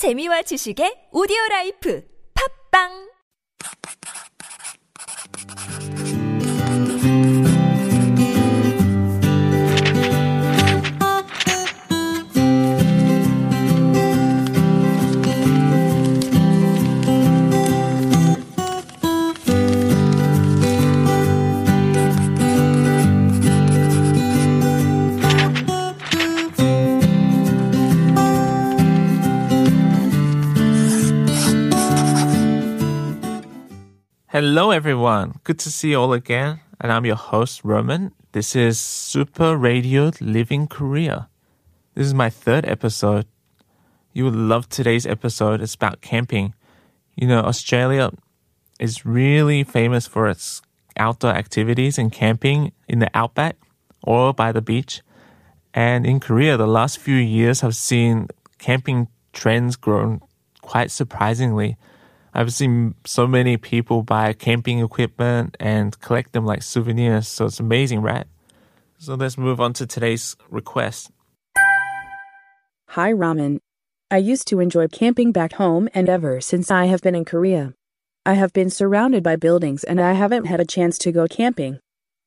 재미와 지식의 오디오 라이프. 팝빵 Hello, everyone. Good to see you all again. And I'm your host, Roman. This is Super Radio Living Korea. This is my third episode. You will love today's episode. It's about camping. You know, Australia is really famous for its outdoor activities and camping in the outback or by the beach. And in Korea, the last few years have seen camping trends grown quite surprisingly. I've seen so many people buy camping equipment and collect them like souvenirs. So it's amazing, right? So let's move on to today's request. Hi, Roman. I used to enjoy camping back home, and ever since I have been in Korea, I have been surrounded by buildings and I haven't had a chance to go camping.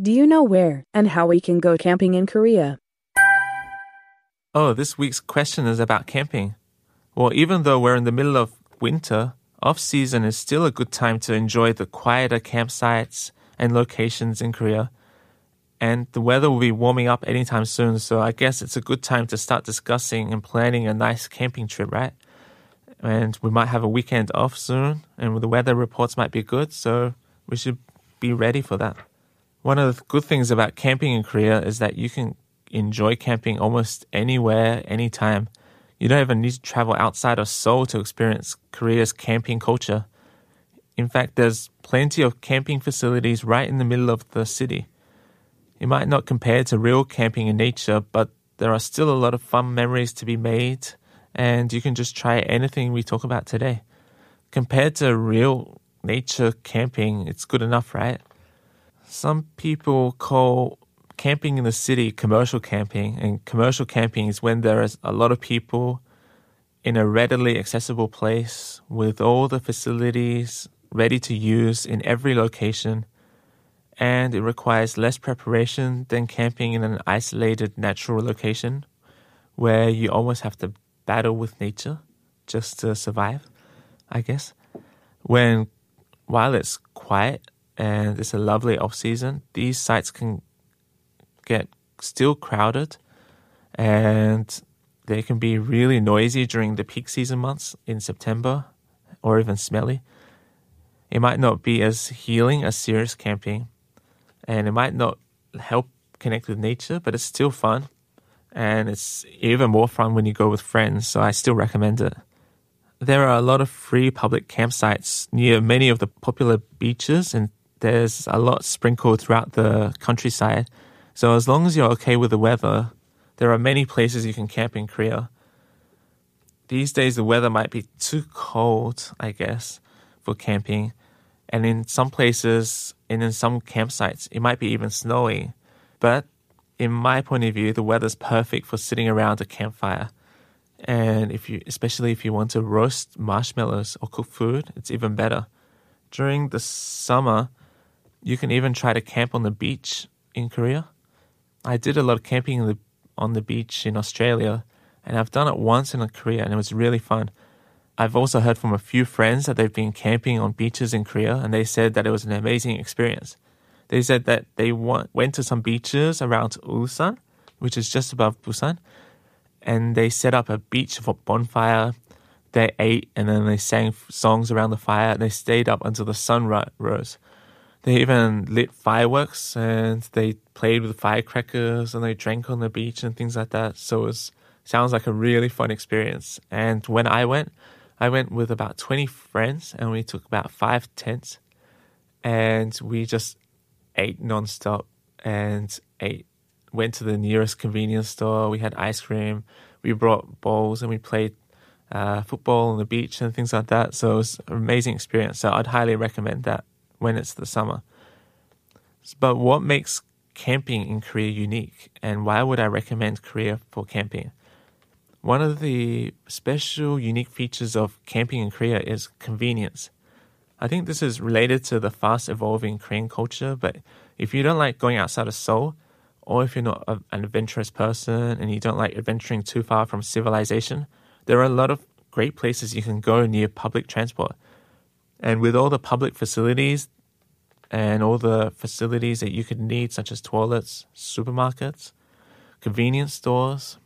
Do you know where and how we can go camping in Korea? Oh, this week's question is about camping. Well, even though we're in the middle of winter, off season is still a good time to enjoy the quieter campsites and locations in Korea. And the weather will be warming up anytime soon, so I guess it's a good time to start discussing and planning a nice camping trip, right? And we might have a weekend off soon, and the weather reports might be good, so we should be ready for that. One of the good things about camping in Korea is that you can enjoy camping almost anywhere, anytime. You don't even need to travel outside of Seoul to experience Korea's camping culture. In fact, there's plenty of camping facilities right in the middle of the city. It might not compare to real camping in nature, but there are still a lot of fun memories to be made, and you can just try anything we talk about today. Compared to real nature camping, it's good enough, right? Some people call camping in the city commercial camping, and commercial camping is when there is a lot of people in a readily accessible place with all the facilities ready to use in every location, and it requires less preparation than camping in an isolated natural location where you almost have to battle with nature just to survive, I guess. When while it's quiet and it's a lovely off season, these sites can get still crowded and they can be really noisy during the peak season months in September or even smelly. It might not be as healing as serious camping and it might not help connect with nature, but it's still fun. And it's even more fun when you go with friends, so I still recommend it. There are a lot of free public campsites near many of the popular beaches, and there's a lot sprinkled throughout the countryside. So as long as you're okay with the weather, there are many places you can camp in Korea. These days, the weather might be too cold, I guess, for camping. And in some places, and in some campsites, it might be even snowing. But in my point of view, the weather's perfect for sitting around a campfire. And if you, especially if you want to roast marshmallows or cook food, it's even better. During the summer, you can even try to camp on the beach in Korea. I did a lot of camping the, on the beach in Australia, and I've done it once in Korea, and it was really fun. I've also heard from a few friends that they've been camping on beaches in Korea, and they said that it was an amazing experience. They said that they went to some beaches around Ulsan, which is just above Busan, and they set up a beach for bonfire. They ate and then they sang songs around the fire. And they stayed up until the sun rose. They even lit fireworks and they played with firecrackers and they drank on the beach and things like that. So it was, sounds like a really fun experience. And when I went, I went with about 20 friends and we took about five tents and we just ate nonstop and ate. Went to the nearest convenience store. We had ice cream. We brought bowls and we played uh, football on the beach and things like that. So it was an amazing experience. So I'd highly recommend that when it's the summer. But what makes camping in Korea unique and why would I recommend Korea for camping? One of the special, unique features of camping in Korea is convenience. I think this is related to the fast evolving Korean culture, but if you don't like going outside of Seoul, or if you're not a, an adventurous person and you don't like adventuring too far from civilization, there are a lot of great places you can go near public transport. And with all the public facilities and all the facilities that you could need, such as toilets, supermarkets, convenience stores,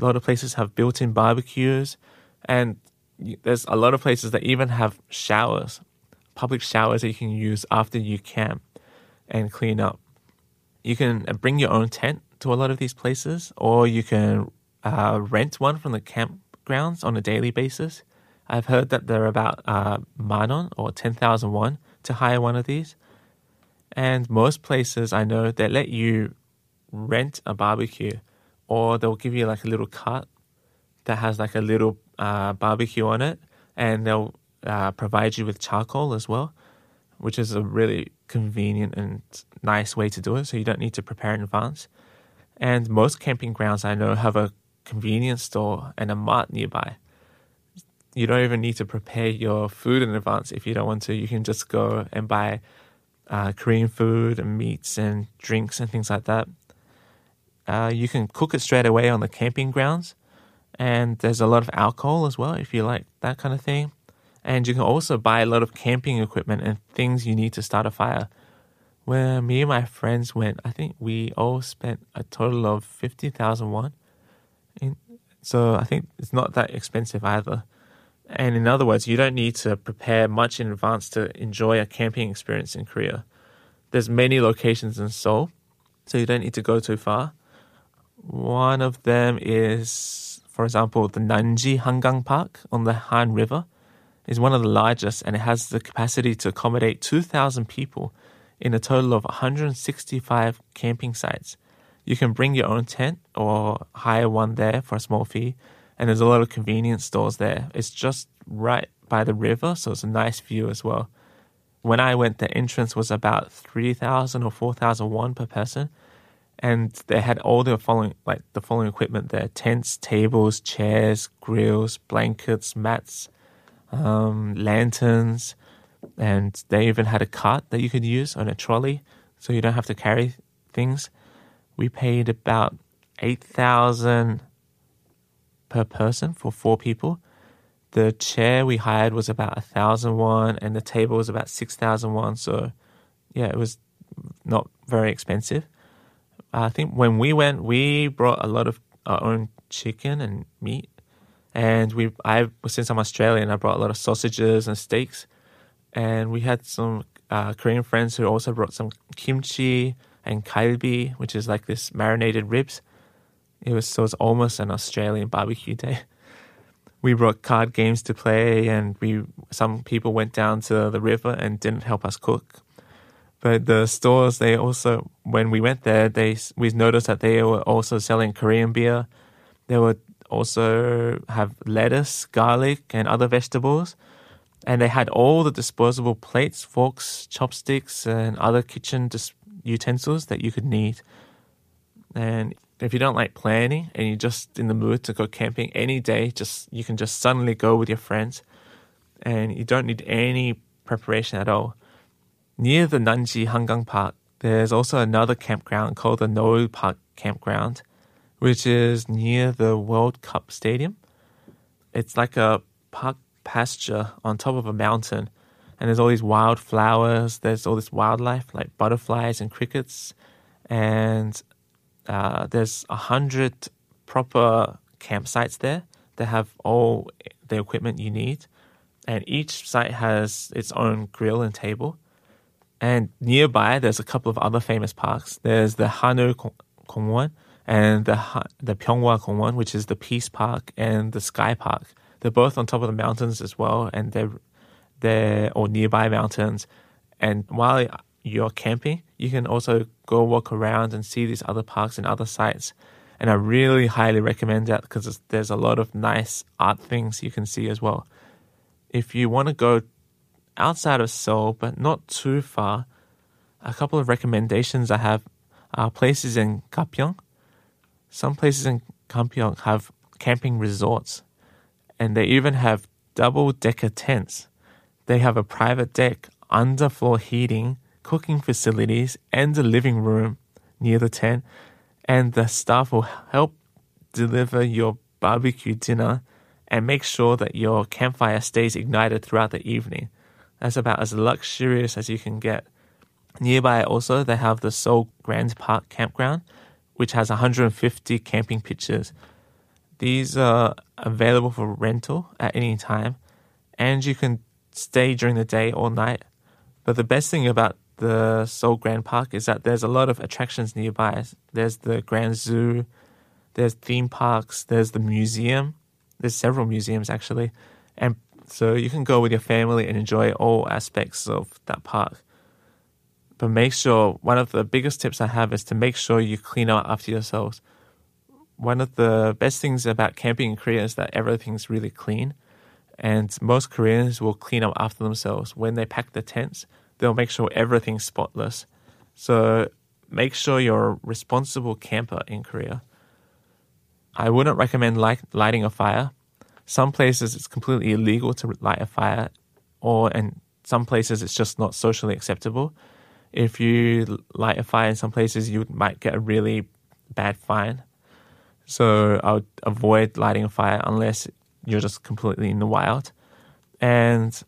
a lot of places have built in barbecues, and there's a lot of places that even have showers, public showers that you can use after you camp and clean up. You can uh, bring your own tent to a lot of these places, or you can uh, rent one from the campgrounds on a daily basis. I've heard that they're about uh, manon or 10,000 won to hire one of these. And most places I know they let you rent a barbecue, or they'll give you like a little cart that has like a little uh, barbecue on it, and they'll uh, provide you with charcoal as well, which is a really convenient and nice way to do it. So you don't need to prepare in advance. And most camping grounds I know have a convenience store and a mart nearby. You don't even need to prepare your food in advance if you don't want to. You can just go and buy uh, Korean food and meats and drinks and things like that. Uh, you can cook it straight away on the camping grounds, and there's a lot of alcohol as well if you like that kind of thing. And you can also buy a lot of camping equipment and things you need to start a fire. When me and my friends went, I think we all spent a total of 50,000 won. So I think it's not that expensive either. And in other words, you don't need to prepare much in advance to enjoy a camping experience in Korea. There's many locations in Seoul, so you don't need to go too far. One of them is, for example, the Nanji Hangang Park on the Han River is one of the largest and it has the capacity to accommodate 2,000 people in a total of 165 camping sites. You can bring your own tent or hire one there for a small fee and there's a lot of convenience stores there. It's just right by the river, so it's a nice view as well. When I went, the entrance was about 3,000 or 4,000 won per person. And they had all the following, like the following equipment there tents, tables, chairs, grills, blankets, mats, um, lanterns. And they even had a cart that you could use on a trolley so you don't have to carry things. We paid about 8,000 per person for four people. The chair we hired was about a thousand won, and the table was about six thousand won. So, yeah, it was not very expensive. I think when we went, we brought a lot of our own chicken and meat, and we I since I'm Australian, I brought a lot of sausages and steaks, and we had some uh, Korean friends who also brought some kimchi and kalbi, which is like this marinated ribs. It was so it's almost an Australian barbecue day. We brought card games to play, and we some people went down to the river and didn't help us cook. But the stores, they also when we went there, they we noticed that they were also selling Korean beer. They would also have lettuce, garlic, and other vegetables. And they had all the disposable plates, forks, chopsticks, and other kitchen dis- utensils that you could need. And if you don't like planning and you're just in the mood to go camping any day, just you can just suddenly go with your friends and you don't need any preparation at all. Near the Nanji Hangang Park, there's also another campground called the Noeul Park Campground, which is near the World Cup Stadium. It's like a park pasture on top of a mountain, and there's all these wild flowers. There's all this wildlife like butterflies and crickets, and uh, there's a hundred proper campsites there that have all the equipment you need, and each site has its own grill and table. And nearby, there's a couple of other famous parks. There's the Haneul Gongwon and the the Pyeonghwa Gongwon, which is the Peace Park, and the Sky Park. They're both on top of the mountains as well, and they're they're or nearby mountains. And while you're camping, you can also go walk around and see these other parks and other sites. And I really highly recommend that because there's a lot of nice art things you can see as well. If you want to go outside of Seoul, but not too far, a couple of recommendations I have are places in Gapyeong. Some places in Gapyeong have camping resorts. And they even have double decker tents. They have a private deck, underfloor heating, cooking facilities, and a living room near the tent. And the staff will help deliver your barbecue dinner and make sure that your campfire stays ignited throughout the evening. That's about as luxurious as you can get. Nearby also, they have the Seoul Grand Park Campground, which has 150 camping pitches. These are available for rental at any time, and you can stay during the day or night. But the best thing about the Seoul Grand Park is that there's a lot of attractions nearby. There's the Grand Zoo, there's theme parks, there's the museum. There's several museums actually, and so you can go with your family and enjoy all aspects of that park. But make sure one of the biggest tips I have is to make sure you clean up after yourselves. One of the best things about camping in Korea is that everything's really clean. And most Koreans will clean up after themselves. When they pack the tents, they'll make sure everything's spotless. So make sure you're a responsible camper in Korea. I wouldn't recommend light, lighting a fire. Some places it's completely illegal to light a fire, or in some places it's just not socially acceptable if you light a fire in some places, you might get a really bad fine. So I would avoid lighting a fire unless you're just completely in the wild. And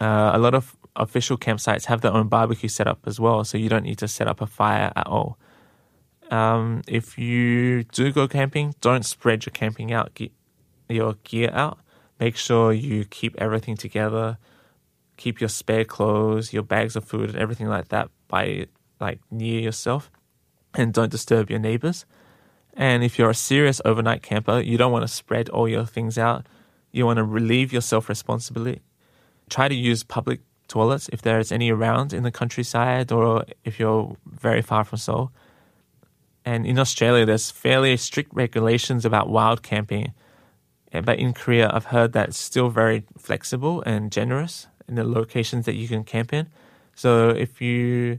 uh, a lot of official campsites have their own barbecue setup as well, so you don't need to set up a fire at all. Um, if you do go camping, don't spread your camping out, your gear out. Make sure you keep everything together keep your spare clothes, your bags of food, and everything like that by like near yourself, and don't disturb your neighbors. And if you're a serious overnight camper, you don't want to spread all your things out. You want to relieve yourself responsibility. Try to use public toilets if there's any around in the countryside or if you're very far from Seoul. And in Australia, there's fairly strict regulations about wild camping. But in Korea, I've heard that it's still very flexible and generous in the locations that you can camp in. So if you,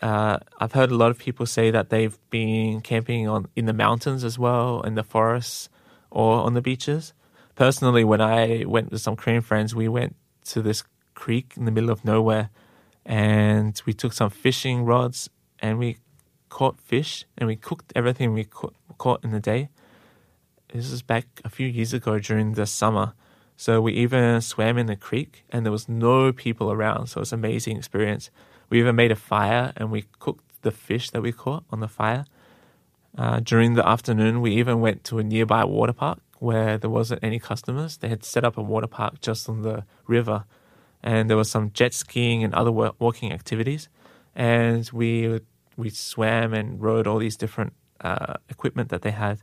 uh, I've heard a lot of people say that they've been camping on in the mountains as well, in the forests, or on the beaches. Personally, when I went with some Korean friends, we went to this creek in the middle of nowhere, and we took some fishing rods and we caught fish and we cooked everything we caught in the day. This was back a few years ago during the summer so we even swam in the creek and there was no people around. So it was an amazing experience. We even made a fire and we cooked the fish that we caught on the fire. Uh, during the afternoon, we even went to a nearby water park where there wasn't any customers. They had set up a water park just on the river, and there was some jet skiing and other walking activities. And we we swam and rode all these different uh, equipment that they had.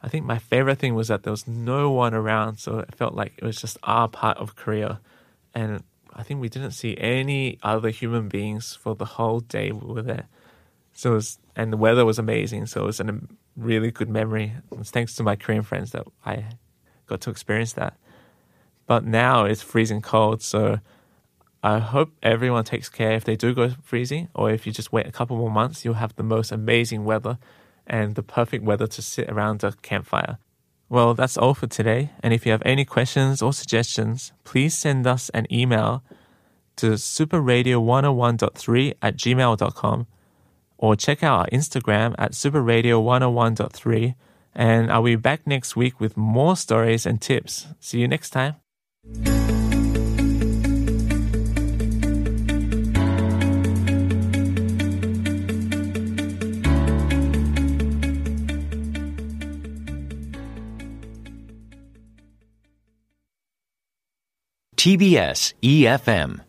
I think my favorite thing was that there was no one around, so it felt like it was just our part of Korea. And I think we didn't see any other human beings for the whole day we were there. So was, and the weather was amazing, so it was a really good memory. It was thanks to my Korean friends that I got to experience that. But now it's freezing cold, so I hope everyone takes care if they do go freezing, or if you just wait a couple more months, you'll have the most amazing weather and the perfect weather to sit around a campfire. Well, that's all for today. And if you have any questions or suggestions, please send us an email to superradio101.3 at gmail.com or check out our Instagram at superradio101.3. And I'll be back next week with more stories and tips. See you next time. TBS EFM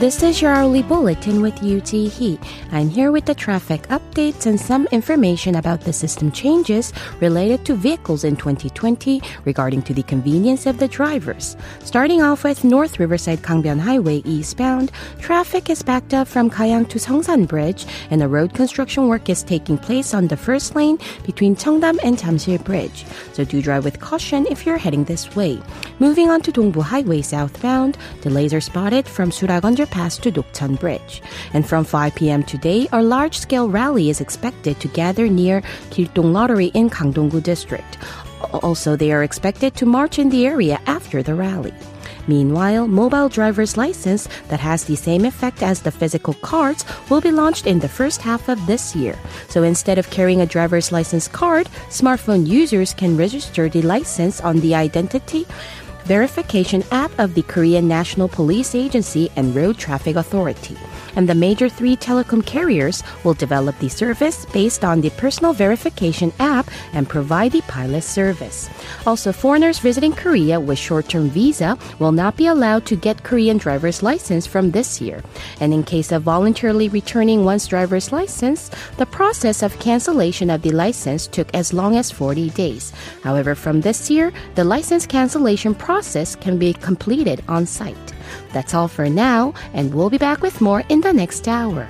This is your hourly bulletin with UT Heat. I'm here with the traffic updates and some information about the system changes related to vehicles in 2020 regarding to the convenience of the drivers. Starting off with North Riverside Gangbyeon Highway eastbound, traffic is backed up from Gayang to Seongsan Bridge and the road construction work is taking place on the first lane between Cheongdam and Jamsil Bridge. So do drive with caution if you're heading this way. Moving on to Dongbu Highway southbound, delays are spotted from Suragonjeok overpass to Dokcheon Bridge. And from 5 p.m. today, a large-scale rally is expected to gather near Gildong Lottery in Gangdong-gu District. Also, they are expected to march in the area after the rally. Meanwhile, mobile driver's license that has the same effect as the physical cards will be launched in the first half of this year. So instead of carrying a driver's license card, smartphone users can register the license on the identity verification app of the Korean National Police Agency and Road Traffic Authority. And the major three telecom carriers will develop the service based on the personal verification app and provide the pilot service. Also, foreigners visiting Korea with short-term visa will not be allowed to get Korean driver's license from this year. And in case of voluntarily returning one's driver's license, the process of cancellation of the license took as long as 40 days. However, from this year, the license cancellation process can be completed on site. That's all for now, and we'll be back with more in the next hour.